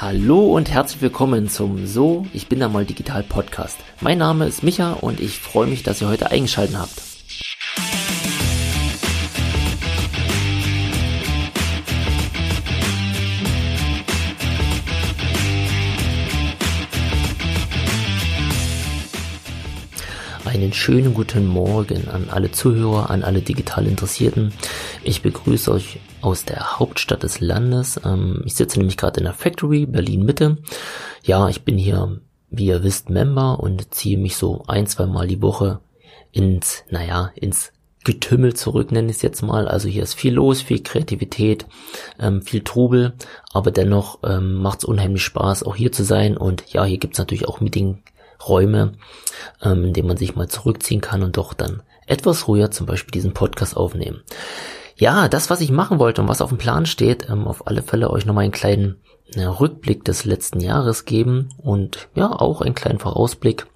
Hallo und herzlich willkommen zum So, ich bin da mal digital Podcast. Mein Name ist Micha und ich freue mich, dass ihr heute eingeschaltet habt. Einen schönen guten Morgen an alle Zuhörer, an alle digital Interessierten. Ich begrüße euch aus der Hauptstadt des Landes. Ähm, ich sitze nämlich gerade in der Factory, Berlin Mitte. Ja, ich bin hier, wie ihr wisst, Member und ziehe mich so ein, zwei Mal die Woche ins, naja, ins Getümmel zurück, nenne ich es jetzt mal. Also hier ist viel los, viel Kreativität, ähm, viel Trubel, aber dennoch ähm, macht es unheimlich Spaß, auch hier zu sein. Und ja, hier gibt's natürlich auch Meeting, Räume, ähm, in denen man sich mal zurückziehen kann und doch dann etwas ruhiger zum Beispiel diesen Podcast aufnehmen. Ja, das, was ich machen wollte und was auf dem Plan steht, ähm, auf alle Fälle euch nochmal einen kleinen äh, Rückblick des letzten Jahres geben und ja, auch einen kleinen Vorausblick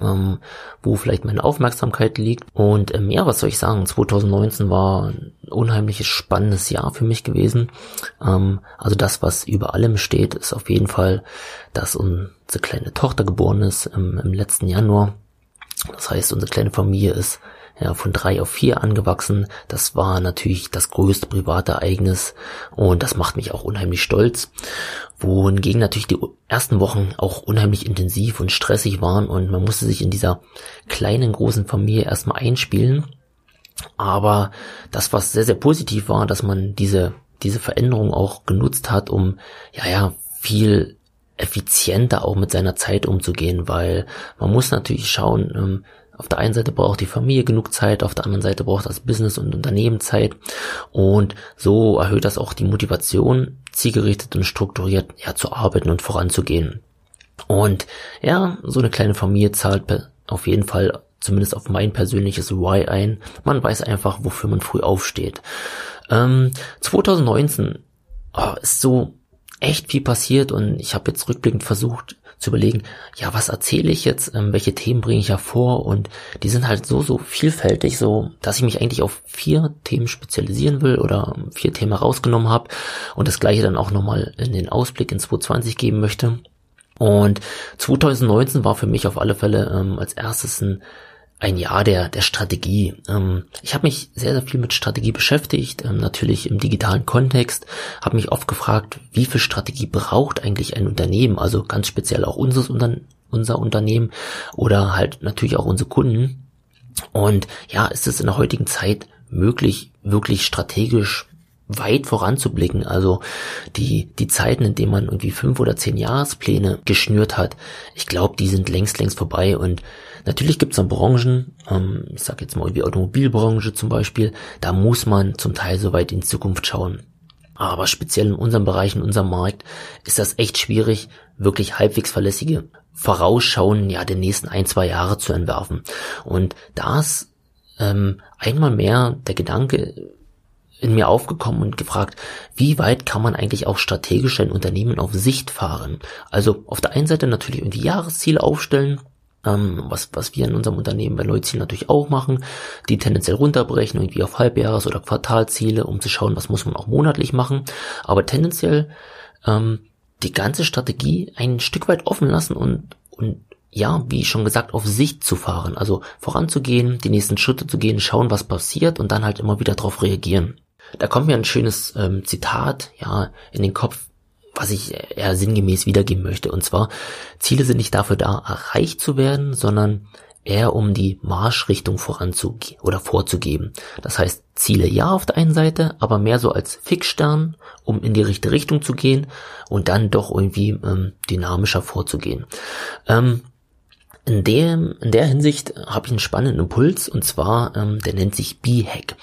ähm, wo vielleicht meine Aufmerksamkeit liegt. Und ähm, ja, was soll ich sagen? 2019 war ein unheimliches spannendes Jahr für mich gewesen. Ähm, also das, was über allem steht, ist auf jeden Fall, dass unsere kleine Tochter geboren ist ähm, im letzten Januar. Das heißt, unsere kleine Familie ist ja, von drei auf vier angewachsen. Das war natürlich das größte private Ereignis und das macht mich auch unheimlich stolz. Wohingegen natürlich die ersten Wochen auch unheimlich intensiv und stressig waren und man musste sich in dieser kleinen, großen Familie erstmal einspielen. Aber das, was sehr, sehr positiv war, dass man diese, diese Veränderung auch genutzt hat, um, ja, ja, viel effizienter auch mit seiner Zeit umzugehen, weil man muss natürlich schauen, ähm, auf der einen Seite braucht die Familie genug Zeit, auf der anderen Seite braucht das Business und Unternehmen Zeit. Und so erhöht das auch die Motivation, zielgerichtet und strukturiert ja, zu arbeiten und voranzugehen. Und ja, so eine kleine Familie zahlt auf jeden Fall zumindest auf mein persönliches Why ein. Man weiß einfach, wofür man früh aufsteht. Ähm, 2019 oh, ist so echt viel passiert und ich habe jetzt rückblickend versucht, zu überlegen, ja, was erzähle ich jetzt, ähm, welche Themen bringe ich hervor und die sind halt so, so vielfältig, so, dass ich mich eigentlich auf vier Themen spezialisieren will oder vier Themen rausgenommen habe und das gleiche dann auch nochmal in den Ausblick in 2020 geben möchte. Und 2019 war für mich auf alle Fälle ähm, als erstes ein ein Jahr der, der Strategie. Ähm, ich habe mich sehr, sehr viel mit Strategie beschäftigt, ähm, natürlich im digitalen Kontext, habe mich oft gefragt, wie viel Strategie braucht eigentlich ein Unternehmen, also ganz speziell auch unseres Unter unser Unternehmen oder halt natürlich auch unsere Kunden. Und ja, ist es in der heutigen Zeit möglich, wirklich strategisch weit voranzublicken. Also die, die Zeiten, in denen man irgendwie fünf oder zehn Jahrespläne geschnürt hat, ich glaube, die sind längst, längst vorbei. Und natürlich gibt es dann Branchen, ähm, ich sage jetzt mal wie Automobilbranche zum Beispiel, da muss man zum Teil so weit in Zukunft schauen. Aber speziell in unserem Bereich, in unserem Markt, ist das echt schwierig, wirklich halbwegs verlässige Vorausschauen ja der nächsten ein, zwei Jahre zu entwerfen. Und das ähm, einmal mehr der Gedanke in mir aufgekommen und gefragt, wie weit kann man eigentlich auch strategisch ein Unternehmen auf Sicht fahren? Also auf der einen Seite natürlich irgendwie Jahresziele aufstellen, ähm, was, was wir in unserem Unternehmen bei Neuzielen natürlich auch machen, die tendenziell runterbrechen, irgendwie auf Halbjahres- oder Quartalziele, um zu schauen, was muss man auch monatlich machen. Aber tendenziell ähm, die ganze Strategie ein Stück weit offen lassen und, und ja, wie schon gesagt, auf Sicht zu fahren, also voranzugehen, die nächsten Schritte zu gehen, schauen, was passiert und dann halt immer wieder darauf reagieren. Da kommt mir ein schönes ähm, Zitat, ja, in den Kopf, was ich eher sinngemäß wiedergeben möchte. Und zwar, Ziele sind nicht dafür da, erreicht zu werden, sondern eher um die Marschrichtung voranzugehen oder vorzugeben. Das heißt, Ziele ja auf der einen Seite, aber mehr so als Fixstern, um in die richtige Richtung zu gehen und dann doch irgendwie ähm, dynamischer vorzugehen. Ähm, in, dem, in der Hinsicht habe ich einen spannenden Impuls und zwar, ähm, der nennt sich B-Hack.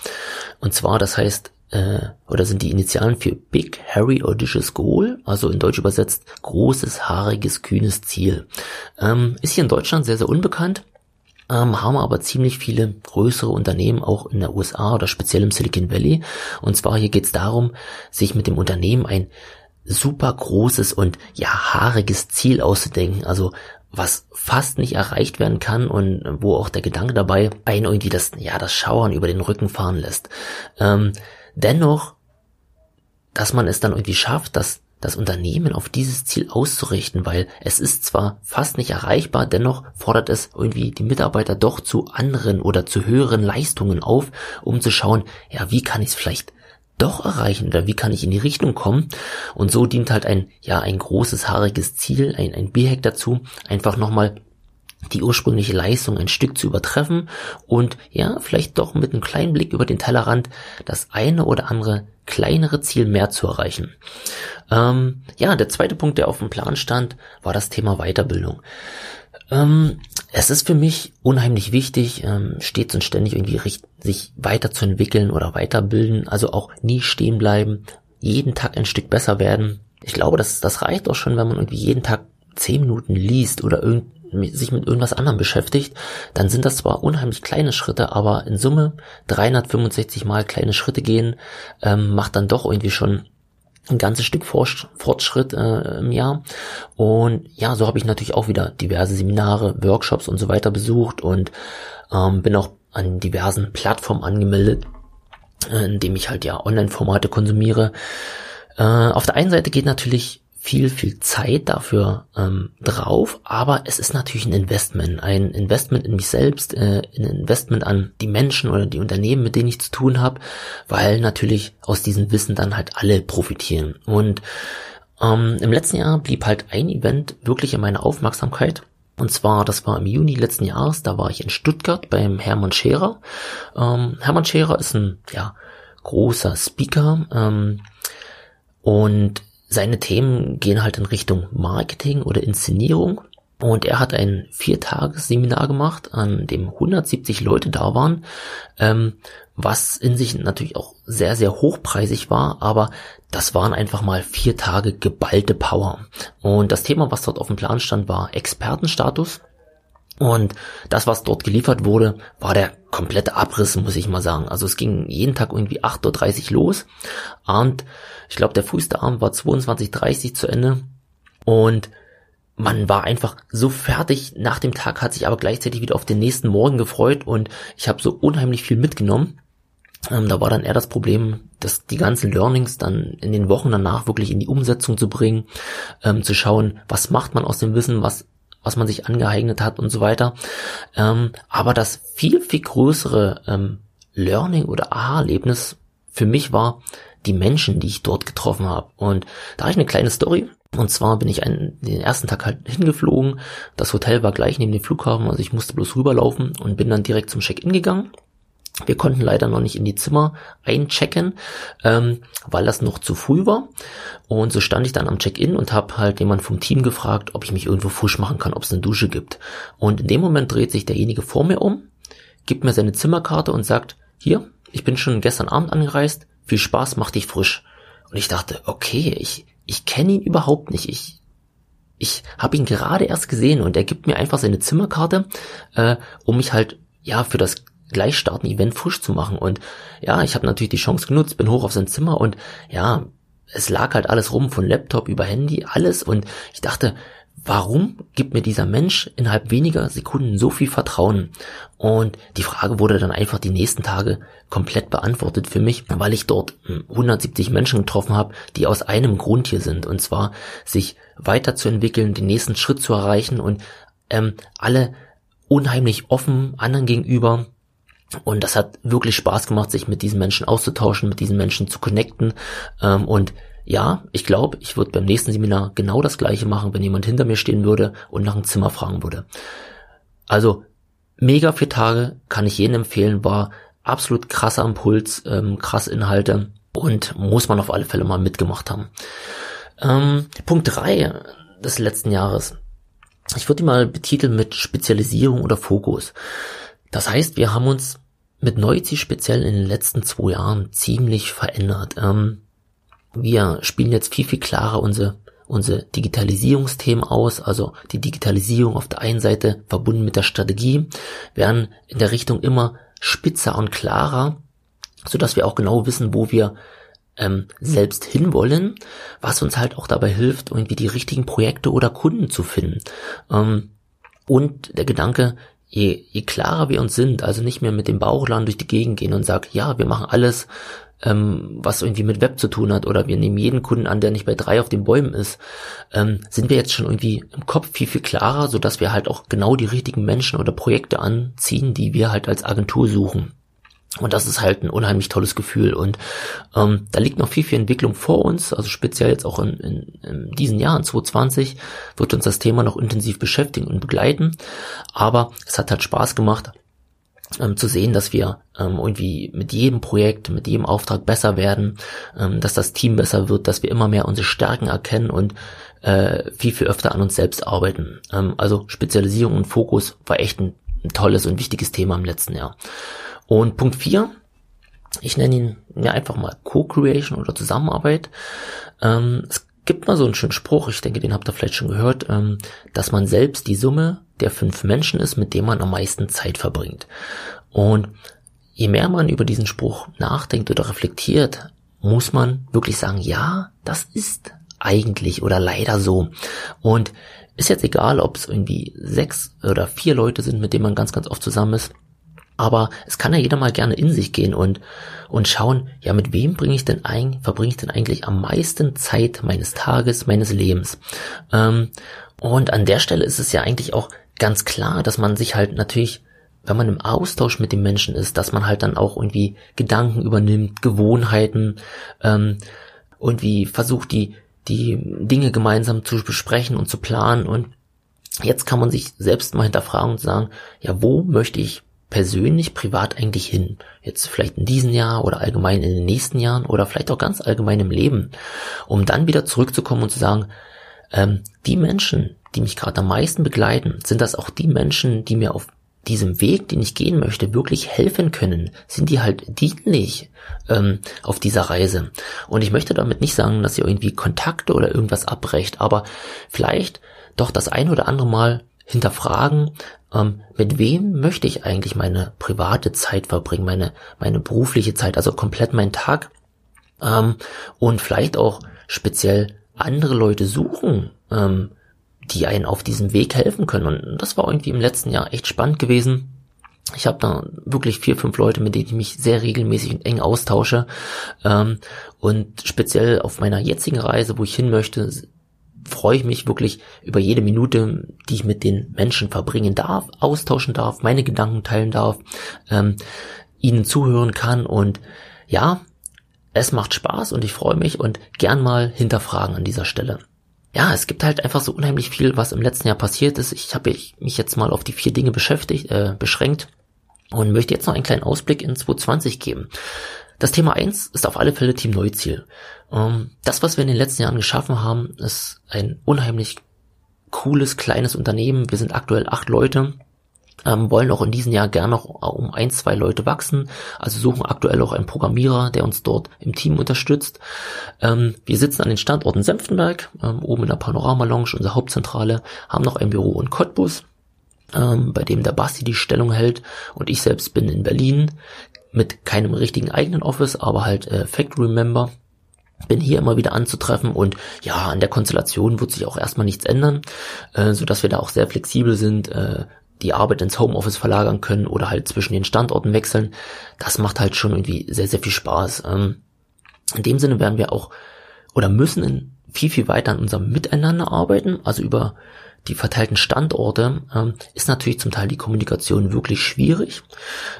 Und zwar, das heißt, äh, oder sind die Initialen für Big Hairy Audacious Goal, also in Deutsch übersetzt großes, haariges, kühnes Ziel. Ähm, ist hier in Deutschland sehr, sehr unbekannt, ähm, haben aber ziemlich viele größere Unternehmen auch in der USA oder speziell im Silicon Valley. Und zwar hier geht es darum, sich mit dem Unternehmen ein super großes und ja haariges Ziel auszudenken, also was fast nicht erreicht werden kann und wo auch der Gedanke dabei einen irgendwie das ja das Schauern über den Rücken fahren lässt. Ähm, dennoch, dass man es dann irgendwie schafft, das das Unternehmen auf dieses Ziel auszurichten, weil es ist zwar fast nicht erreichbar, dennoch fordert es irgendwie die Mitarbeiter doch zu anderen oder zu höheren Leistungen auf, um zu schauen, ja, wie kann ich es vielleicht doch erreichen oder wie kann ich in die Richtung kommen? Und so dient halt ein, ja, ein großes haariges Ziel, ein, ein B-Hack dazu, einfach nochmal die ursprüngliche Leistung ein Stück zu übertreffen und ja, vielleicht doch mit einem kleinen Blick über den Tellerrand das eine oder andere kleinere Ziel mehr zu erreichen. Ähm, ja, der zweite Punkt, der auf dem Plan stand, war das Thema Weiterbildung. Ähm, es ist für mich unheimlich wichtig, ähm, stets und ständig irgendwie sich weiterzuentwickeln oder weiterbilden, also auch nie stehen bleiben, jeden Tag ein Stück besser werden. Ich glaube, das, das reicht auch schon, wenn man irgendwie jeden Tag zehn Minuten liest oder irgend, sich mit irgendwas anderem beschäftigt, dann sind das zwar unheimlich kleine Schritte, aber in Summe 365 mal kleine Schritte gehen, ähm, macht dann doch irgendwie schon ein ganzes Stück Fortschritt äh, im Jahr. Und ja, so habe ich natürlich auch wieder diverse Seminare, Workshops und so weiter besucht und ähm, bin auch an diversen Plattformen angemeldet, äh, in dem ich halt ja Online-Formate konsumiere. Äh, auf der einen Seite geht natürlich viel, viel Zeit dafür ähm, drauf, aber es ist natürlich ein Investment, ein Investment in mich selbst, äh, ein Investment an die Menschen oder die Unternehmen, mit denen ich zu tun habe, weil natürlich aus diesem Wissen dann halt alle profitieren. Und ähm, im letzten Jahr blieb halt ein Event wirklich in meiner Aufmerksamkeit. Und zwar, das war im Juni letzten Jahres, da war ich in Stuttgart beim Hermann Scherer. Ähm, Hermann Scherer ist ein, ja, großer Speaker, ähm, und seine Themen gehen halt in Richtung Marketing oder Inszenierung. Und er hat ein Viertagesseminar gemacht, an dem 170 Leute da waren, ähm, was in sich natürlich auch sehr, sehr hochpreisig war, aber das waren einfach mal vier Tage geballte Power. Und das Thema, was dort auf dem Plan stand, war Expertenstatus. Und das, was dort geliefert wurde, war der komplette Abriss, muss ich mal sagen. Also es ging jeden Tag irgendwie 8.30 Uhr los. Und ich glaube, der früheste Abend war 22.30 Uhr zu Ende. Und man war einfach so fertig nach dem Tag, hat sich aber gleichzeitig wieder auf den nächsten Morgen gefreut und ich habe so unheimlich viel mitgenommen. Ähm, da war dann eher das Problem, dass die ganzen Learnings dann in den Wochen danach wirklich in die Umsetzung zu bringen, ähm, zu schauen, was macht man aus dem Wissen, was was man sich angeeignet hat und so weiter. Ähm, aber das viel, viel größere ähm, Learning oder Aha-Erlebnis für mich war die Menschen, die ich dort getroffen habe. Und da habe ich eine kleine Story. Und zwar bin ich einen, den ersten Tag halt hingeflogen. Das Hotel war gleich neben dem Flughafen, also ich musste bloß rüberlaufen und bin dann direkt zum Check-in gegangen. Wir konnten leider noch nicht in die Zimmer einchecken, ähm, weil das noch zu früh war. Und so stand ich dann am Check-in und habe halt jemand vom Team gefragt, ob ich mich irgendwo frisch machen kann, ob es eine Dusche gibt. Und in dem Moment dreht sich derjenige vor mir um, gibt mir seine Zimmerkarte und sagt, hier, ich bin schon gestern Abend angereist, viel Spaß, mach dich frisch. Und ich dachte, okay, ich, ich kenne ihn überhaupt nicht. Ich, ich habe ihn gerade erst gesehen und er gibt mir einfach seine Zimmerkarte, äh, um mich halt ja für das gleich starten Event frisch zu machen. Und ja, ich habe natürlich die Chance genutzt, bin hoch auf sein Zimmer und ja, es lag halt alles rum, von Laptop über Handy, alles. Und ich dachte, warum gibt mir dieser Mensch innerhalb weniger Sekunden so viel Vertrauen? Und die Frage wurde dann einfach die nächsten Tage komplett beantwortet für mich, weil ich dort 170 hm, Menschen getroffen habe, die aus einem Grund hier sind. Und zwar sich weiterzuentwickeln, den nächsten Schritt zu erreichen und ähm, alle unheimlich offen anderen gegenüber und das hat wirklich Spaß gemacht, sich mit diesen Menschen auszutauschen, mit diesen Menschen zu connecten. Ähm, und ja, ich glaube, ich würde beim nächsten Seminar genau das gleiche machen, wenn jemand hinter mir stehen würde und nach einem Zimmer fragen würde. Also mega vier Tage, kann ich jedem empfehlen, war absolut krasser Impuls, ähm, krass Inhalte und muss man auf alle Fälle mal mitgemacht haben. Ähm, Punkt drei des letzten Jahres. Ich würde die mal betiteln mit Spezialisierung oder Fokus. Das heißt, wir haben uns mit Neuzi speziell in den letzten zwei Jahren ziemlich verändert. Ähm, wir spielen jetzt viel, viel klarer unsere, unsere Digitalisierungsthemen aus, also die Digitalisierung auf der einen Seite verbunden mit der Strategie, werden in der Richtung immer spitzer und klarer, so dass wir auch genau wissen, wo wir ähm, selbst hinwollen, was uns halt auch dabei hilft, irgendwie die richtigen Projekte oder Kunden zu finden. Ähm, und der Gedanke, je, je klarer wir uns sind, also nicht mehr mit dem Bauchladen durch die Gegend gehen und sagen, ja, wir machen alles, ähm, was irgendwie mit Web zu tun hat oder wir nehmen jeden Kunden an, der nicht bei drei auf den Bäumen ist, ähm, sind wir jetzt schon irgendwie im Kopf viel, viel klarer, so dass wir halt auch genau die richtigen Menschen oder Projekte anziehen, die wir halt als Agentur suchen. Und das ist halt ein unheimlich tolles Gefühl. Und ähm, da liegt noch viel, viel Entwicklung vor uns. Also speziell jetzt auch in, in, in diesen Jahr, in 2020, wird uns das Thema noch intensiv beschäftigen und begleiten. Aber es hat halt Spaß gemacht, ähm, zu sehen, dass wir ähm, irgendwie mit jedem Projekt, mit jedem Auftrag besser werden, ähm, dass das Team besser wird, dass wir immer mehr unsere Stärken erkennen und äh, viel, viel öfter an uns selbst arbeiten. Ähm, also Spezialisierung und Fokus war echt ein, ein tolles und wichtiges Thema im letzten Jahr. Und Punkt 4, ich nenne ihn ja einfach mal Co-Creation oder Zusammenarbeit. Ähm, es gibt mal so einen schönen Spruch, ich denke, den habt ihr vielleicht schon gehört, ähm, dass man selbst die Summe der fünf Menschen ist, mit denen man am meisten Zeit verbringt. Und je mehr man über diesen Spruch nachdenkt oder reflektiert, muss man wirklich sagen, ja, das ist eigentlich oder leider so. Und ist jetzt egal, ob es irgendwie sechs oder vier Leute sind, mit denen man ganz, ganz oft zusammen ist. Aber es kann ja jeder mal gerne in sich gehen und, und schauen, ja, mit wem bringe ich denn ein, verbringe ich denn eigentlich am meisten Zeit meines Tages, meines Lebens? Ähm, und an der Stelle ist es ja eigentlich auch ganz klar, dass man sich halt natürlich, wenn man im Austausch mit den Menschen ist, dass man halt dann auch irgendwie Gedanken übernimmt, Gewohnheiten, ähm, irgendwie versucht, die, die Dinge gemeinsam zu besprechen und zu planen und Jetzt kann man sich selbst mal hinterfragen und sagen, ja, wo möchte ich persönlich, privat eigentlich hin? Jetzt vielleicht in diesem Jahr oder allgemein in den nächsten Jahren oder vielleicht auch ganz allgemein im Leben, um dann wieder zurückzukommen und zu sagen, ähm, die Menschen, die mich gerade am meisten begleiten, sind das auch die Menschen, die mir auf diesem Weg, den ich gehen möchte, wirklich helfen können? Sind die halt dienlich ähm, auf dieser Reise? Und ich möchte damit nicht sagen, dass ihr irgendwie Kontakte oder irgendwas abbrecht, aber vielleicht doch das ein oder andere Mal hinterfragen, ähm, mit wem möchte ich eigentlich meine private Zeit verbringen, meine, meine berufliche Zeit, also komplett meinen Tag ähm, und vielleicht auch speziell andere Leute suchen, ähm, die einen auf diesem Weg helfen können. Und das war irgendwie im letzten Jahr echt spannend gewesen. Ich habe da wirklich vier, fünf Leute, mit denen ich mich sehr regelmäßig und eng austausche. Ähm, und speziell auf meiner jetzigen Reise, wo ich hin möchte, freue ich mich wirklich über jede Minute, die ich mit den Menschen verbringen darf, austauschen darf, meine Gedanken teilen darf, ähm, ihnen zuhören kann und ja, es macht Spaß und ich freue mich und gern mal hinterfragen an dieser Stelle. Ja, es gibt halt einfach so unheimlich viel, was im letzten Jahr passiert ist. Ich habe mich jetzt mal auf die vier Dinge beschäftigt, äh, beschränkt und möchte jetzt noch einen kleinen Ausblick in 2020 geben. Das Thema eins ist auf alle Fälle Team Neuziel. Ähm, das, was wir in den letzten Jahren geschaffen haben, ist ein unheimlich cooles, kleines Unternehmen. Wir sind aktuell acht Leute, ähm, wollen auch in diesem Jahr gerne noch um ein, zwei Leute wachsen. Also suchen aktuell auch einen Programmierer, der uns dort im Team unterstützt. Ähm, wir sitzen an den Standorten Senftenberg, ähm, oben in der Panorama Lounge, unsere Hauptzentrale, haben noch ein Büro in Cottbus, ähm, bei dem der Basti die Stellung hält und ich selbst bin in Berlin mit keinem richtigen eigenen Office, aber halt äh, Factory Member bin hier immer wieder anzutreffen und ja, an der Konstellation wird sich auch erstmal nichts ändern, äh, so dass wir da auch sehr flexibel sind, äh, die Arbeit ins Homeoffice verlagern können oder halt zwischen den Standorten wechseln. Das macht halt schon irgendwie sehr, sehr viel Spaß. Ähm, in dem Sinne werden wir auch oder müssen in viel, viel weiter an unserem Miteinander arbeiten, also über die verteilten Standorte ähm, ist natürlich zum Teil die Kommunikation wirklich schwierig.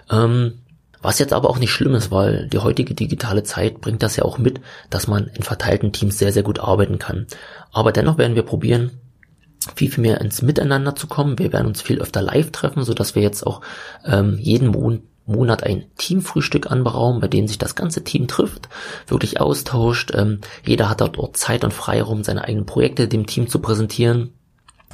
Ähm, was jetzt aber auch nicht schlimm ist, weil die heutige digitale Zeit bringt das ja auch mit, dass man in verteilten Teams sehr, sehr gut arbeiten kann. Aber dennoch werden wir probieren, viel, viel mehr ins Miteinander zu kommen. Wir werden uns viel öfter live treffen, so dass wir jetzt auch ähm, jeden Mon Monat ein Teamfrühstück anberaumen, bei dem sich das ganze Team trifft, wirklich austauscht. Ähm, jeder hat dort Zeit und Freiraum, seine eigenen Projekte dem Team zu präsentieren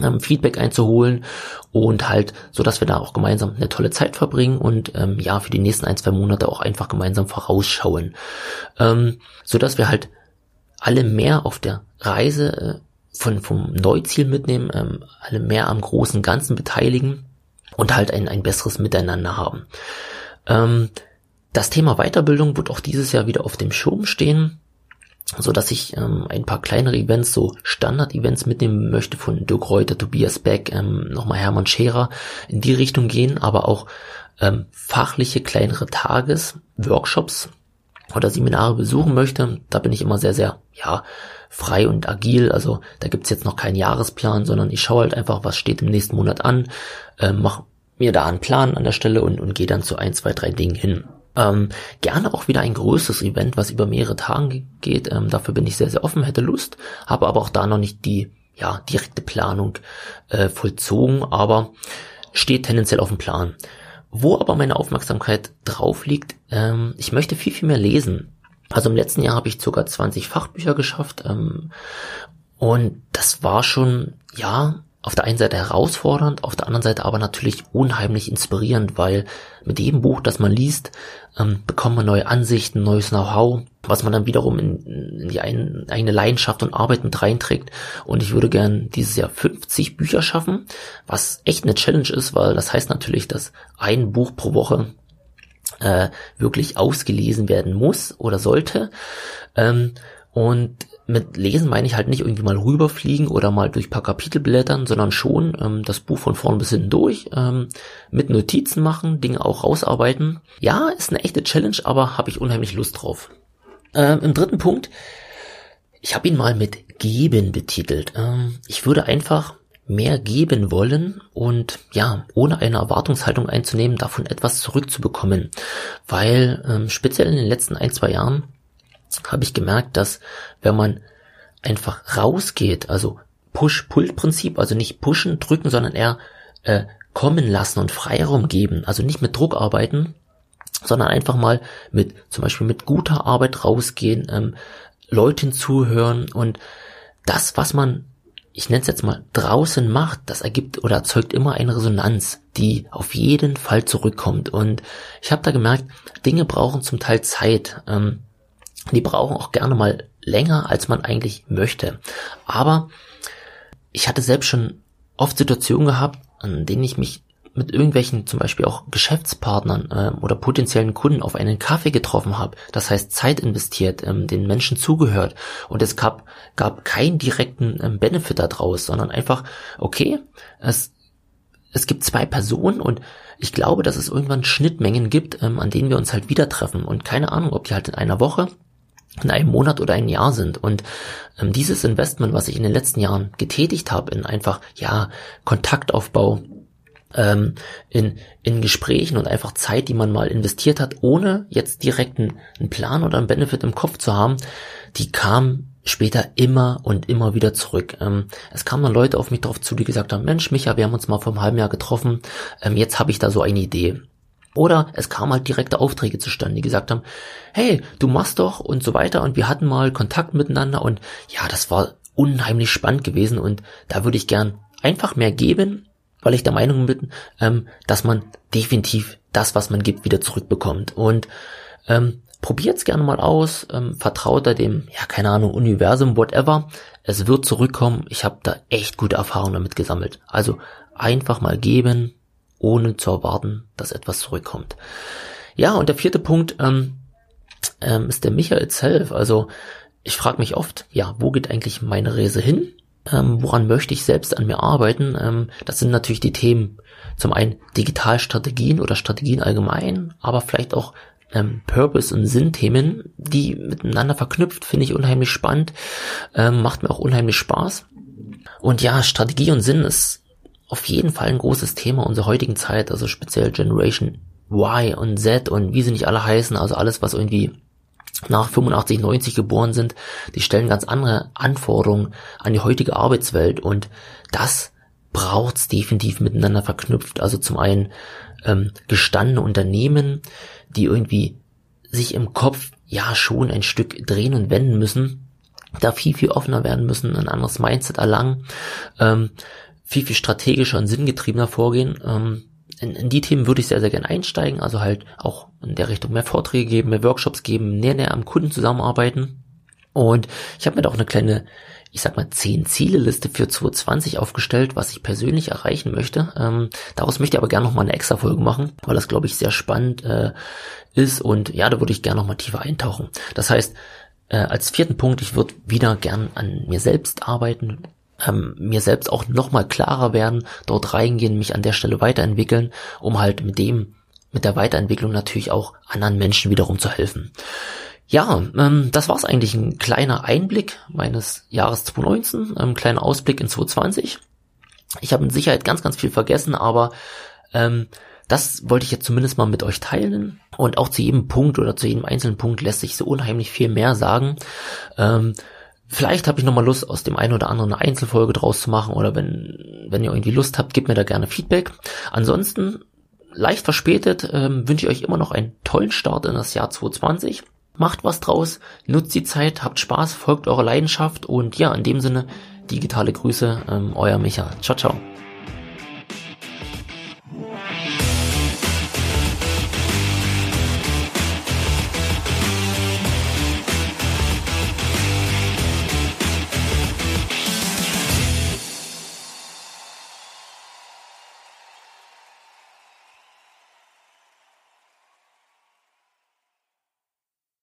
ähm, Feedback einzuholen und halt, so dass wir da auch gemeinsam eine tolle Zeit verbringen und ähm, ja, für die nächsten ein, zwei Monate auch einfach gemeinsam vorausschauen. Ähm, so dass wir halt alle mehr auf der Reise äh, von, vom Neuziel mitnehmen, ähm, alle mehr am großen Ganzen beteiligen und halt ein, ein besseres Miteinander haben. Ähm, das Thema Weiterbildung wird auch dieses Jahr wieder auf dem Schirm stehen. So dass ich ähm, ein paar kleinere Events, so Standard-Events mitnehmen möchte von Dirk Reuter, Tobias Beck, ähm, nochmal Hermann Scherer in die Richtung gehen, aber auch ähm, fachliche kleinere Tages, Workshops oder Seminare besuchen möchte. Da bin ich immer sehr, sehr, ja, frei und agil. Also da gibt's jetzt noch keinen Jahresplan, sondern ich schaue halt einfach, was steht im nächsten Monat an, äh, mache mir da einen Plan an der Stelle und, und gehe dann zu ein, zwei, drei Dingen hin. Ähm, gerne auch wieder ein größeres Event, was über mehrere Tage geht. Ähm, dafür bin ich sehr, sehr offen, hätte Lust, habe aber auch da noch nicht die ja, direkte Planung äh, vollzogen, aber steht tendenziell auf dem Plan. Wo aber meine Aufmerksamkeit drauf liegt, ähm, ich möchte viel, viel mehr lesen. Also im letzten Jahr habe ich sogar 20 Fachbücher geschafft ähm, und das war schon, ja, auf der einen Seite herausfordernd, auf der anderen Seite aber natürlich unheimlich inspirierend, weil mit jedem Buch, das man liest, ähm, bekommt man neue Ansichten, neues Know-how, was man dann wiederum in, in die ein, eigene Leidenschaft und Arbeit mit reinträgt. Und ich würde gern dieses Jahr 50 Bücher schaffen, was echt eine Challenge ist, weil das heißt natürlich, dass ein Buch pro Woche äh, wirklich ausgelesen werden muss oder sollte. Ähm, und mit Lesen meine ich halt nicht irgendwie mal rüberfliegen oder mal durch paar Kapitel blättern, sondern schon ähm, das Buch von vorn bis hinten durch, ähm, mit Notizen machen, Dinge auch rausarbeiten. Ja, ist eine echte Challenge, aber habe ich unheimlich Lust drauf. Ähm, Im dritten Punkt, ich habe ihn mal mit Geben betitelt. Ähm, ich würde einfach mehr geben wollen und ja, ohne eine Erwartungshaltung einzunehmen, davon etwas zurückzubekommen. Weil ähm, speziell in den letzten ein, zwei Jahren habe ich gemerkt, dass wenn man einfach rausgeht, also Push-Pull-Prinzip, also nicht pushen, drücken, sondern eher äh, kommen lassen und Freiraum geben, also nicht mit Druck arbeiten, sondern einfach mal mit zum Beispiel mit guter Arbeit rausgehen, ähm, Leuten zuhören und das, was man, ich nenne es jetzt mal, draußen macht, das ergibt oder erzeugt immer eine Resonanz, die auf jeden Fall zurückkommt. Und ich habe da gemerkt, Dinge brauchen zum Teil Zeit. Ähm, die brauchen auch gerne mal länger, als man eigentlich möchte. Aber ich hatte selbst schon oft Situationen gehabt, an denen ich mich mit irgendwelchen zum Beispiel auch Geschäftspartnern äh, oder potenziellen Kunden auf einen Kaffee getroffen habe. Das heißt Zeit investiert, ähm, den Menschen zugehört und es gab, gab keinen direkten ähm, Benefit daraus, sondern einfach, okay, es, es gibt zwei Personen und ich glaube, dass es irgendwann Schnittmengen gibt, ähm, an denen wir uns halt wieder treffen und keine Ahnung, ob die halt in einer Woche in einem Monat oder ein Jahr sind. Und ähm, dieses Investment, was ich in den letzten Jahren getätigt habe, in einfach, ja, Kontaktaufbau, ähm, in, in Gesprächen und einfach Zeit, die man mal investiert hat, ohne jetzt direkt einen, einen Plan oder einen Benefit im Kopf zu haben, die kam später immer und immer wieder zurück. Ähm, es kamen dann Leute auf mich drauf zu, die gesagt haben, Mensch, Micha, wir haben uns mal vor einem halben Jahr getroffen, ähm, jetzt habe ich da so eine Idee. Oder es kamen halt direkte Aufträge zustande, die gesagt haben, hey, du machst doch und so weiter und wir hatten mal Kontakt miteinander und ja, das war unheimlich spannend gewesen und da würde ich gern einfach mehr geben, weil ich der Meinung bin, ähm, dass man definitiv das, was man gibt, wieder zurückbekommt. Und ähm, probiert's gerne mal aus, ähm, vertraut da dem, ja, keine Ahnung, Universum, whatever. Es wird zurückkommen. Ich habe da echt gute Erfahrungen damit gesammelt. Also einfach mal geben, ohne zu erwarten, dass etwas zurückkommt. Ja, und der vierte Punkt ähm, ähm, ist der Michael Self. Also ich frage mich oft, ja, wo geht eigentlich meine Reise hin? Ähm, woran möchte ich selbst an mir arbeiten? Ähm, das sind natürlich die Themen, zum einen Digitalstrategien oder Strategien allgemein, aber vielleicht auch ähm, Purpose- und Sinnthemen, die miteinander verknüpft, finde ich unheimlich spannend, ähm, macht mir auch unheimlich Spaß. Und ja, Strategie und Sinn ist auf jeden Fall ein großes Thema unserer heutigen Zeit, also speziell Generation Y und Z und wie sie nicht alle heißen, also alles, was irgendwie nach 85, 90 geboren sind, die stellen ganz andere Anforderungen an die heutige Arbeitswelt und das braucht's definitiv miteinander verknüpft. Also zum einen ähm, gestandene Unternehmen, die irgendwie sich im Kopf ja schon ein Stück drehen und wenden müssen, da viel, viel offener werden müssen, ein anderes Mindset erlangen. Ähm, viel, viel strategischer und sinngetriebener vorgehen. Ähm, in, in die Themen würde ich sehr, sehr gerne einsteigen, also halt auch in der Richtung mehr Vorträge geben, mehr Workshops geben, näher, näher am Kunden zusammenarbeiten. Und ich habe mir da auch eine kleine, ich sag mal, 10 Ziele-Liste für 2020 aufgestellt, was ich persönlich erreichen möchte. Ähm, daraus möchte ich aber gerne nochmal eine extra Folge machen, weil das, glaube ich, sehr spannend äh, ist und ja, da würde ich gerne nochmal tiefer eintauchen. Das heißt, äh, als vierten Punkt, ich würde wieder gern an mir selbst arbeiten, ähm, mir selbst auch nochmal klarer werden, dort reingehen, mich an der Stelle weiterentwickeln, um halt mit dem, mit der Weiterentwicklung natürlich auch anderen Menschen wiederum zu helfen. Ja, ähm, das war's eigentlich ein kleiner Einblick meines Jahres 2019, ein kleiner Ausblick in 2020. Ich habe mit Sicherheit ganz, ganz viel vergessen, aber ähm, das wollte ich jetzt zumindest mal mit euch teilen. Und auch zu jedem Punkt oder zu jedem einzelnen Punkt lässt sich so unheimlich viel mehr sagen. Ähm, Vielleicht habe ich nochmal Lust, aus dem einen oder anderen eine Einzelfolge draus zu machen oder wenn, wenn ihr irgendwie Lust habt, gebt mir da gerne Feedback. Ansonsten, leicht verspätet, ähm, wünsche ich euch immer noch einen tollen Start in das Jahr 2020. Macht was draus, nutzt die Zeit, habt Spaß, folgt eurer Leidenschaft und ja, in dem Sinne, digitale Grüße, ähm, euer Micha. Ciao, ciao.